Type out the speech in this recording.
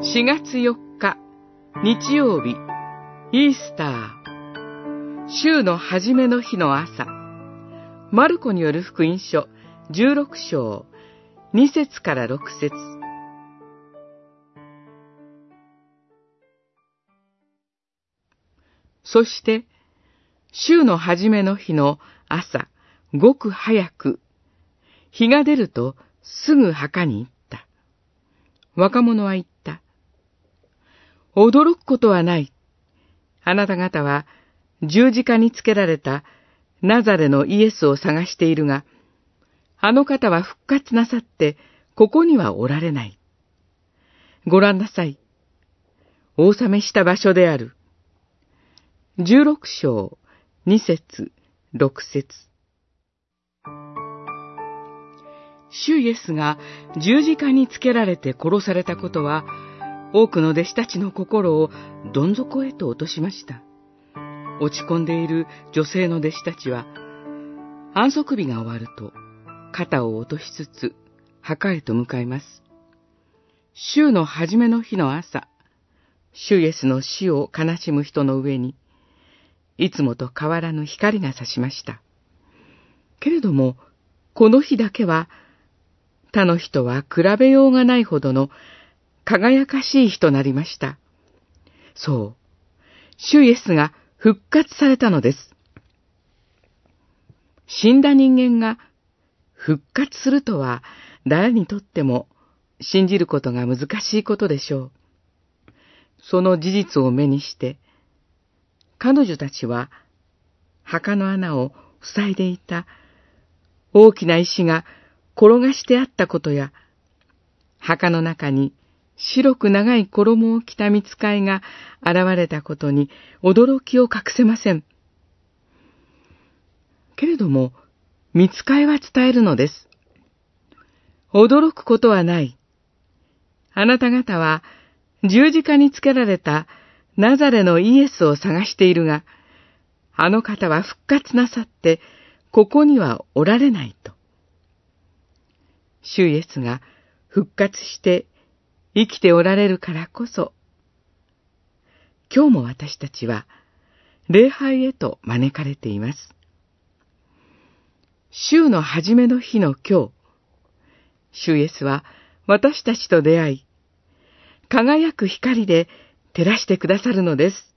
4月4日、日曜日、イースター。週の初めの日の朝。マルコによる福音書16章、2節から6節そして、週の初めの日の朝、ごく早く、日が出るとすぐ墓に行った。若者は言った。驚くことはない。あなた方は十字架につけられたナザレのイエスを探しているが、あの方は復活なさって、ここにはおられない。ご覧なさい。大納めした場所である。十六章、二節、六節。主イエスが十字架につけられて殺されたことは、多くの弟子たちの心をどん底へと落としました。落ち込んでいる女性の弟子たちは、安息日が終わると、肩を落としつつ、墓へと向かいます。週の初めの日の朝、主イエスの死を悲しむ人の上に、いつもと変わらぬ光が差しました。けれども、この日だけは、他の人は比べようがないほどの輝かしい日となりました。そう、主イエスが復活されたのです。死んだ人間が復活するとは誰にとっても信じることが難しいことでしょう。その事実を目にして、彼女たちは墓の穴を塞いでいた大きな石が転がしてあったことや、墓の中に白く長い衣を着た見つかいが現れたことに驚きを隠せません。けれども、見つかいは伝えるのです。驚くことはない。あなた方は十字架につけられたナザレのイエスを探しているが、あの方は復活なさって、ここにはおられないと。主イエスが復活して生きておられるからこそ、今日も私たちは礼拝へと招かれています。週の初めの日の今日、主イエスは私たちと出会い、輝く光で照らしてくださるのです。